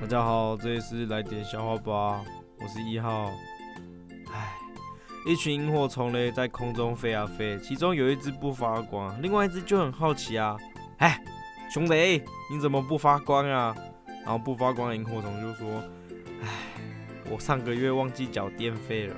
大家好，这里是来点笑话吧，我是一号。唉，一群萤火虫嘞在空中飞啊飞，其中有一只不发光，另外一只就很好奇啊，哎，兄弟，你怎么不发光啊？然后不发光的萤火虫就说，唉，我上个月忘记缴电费了。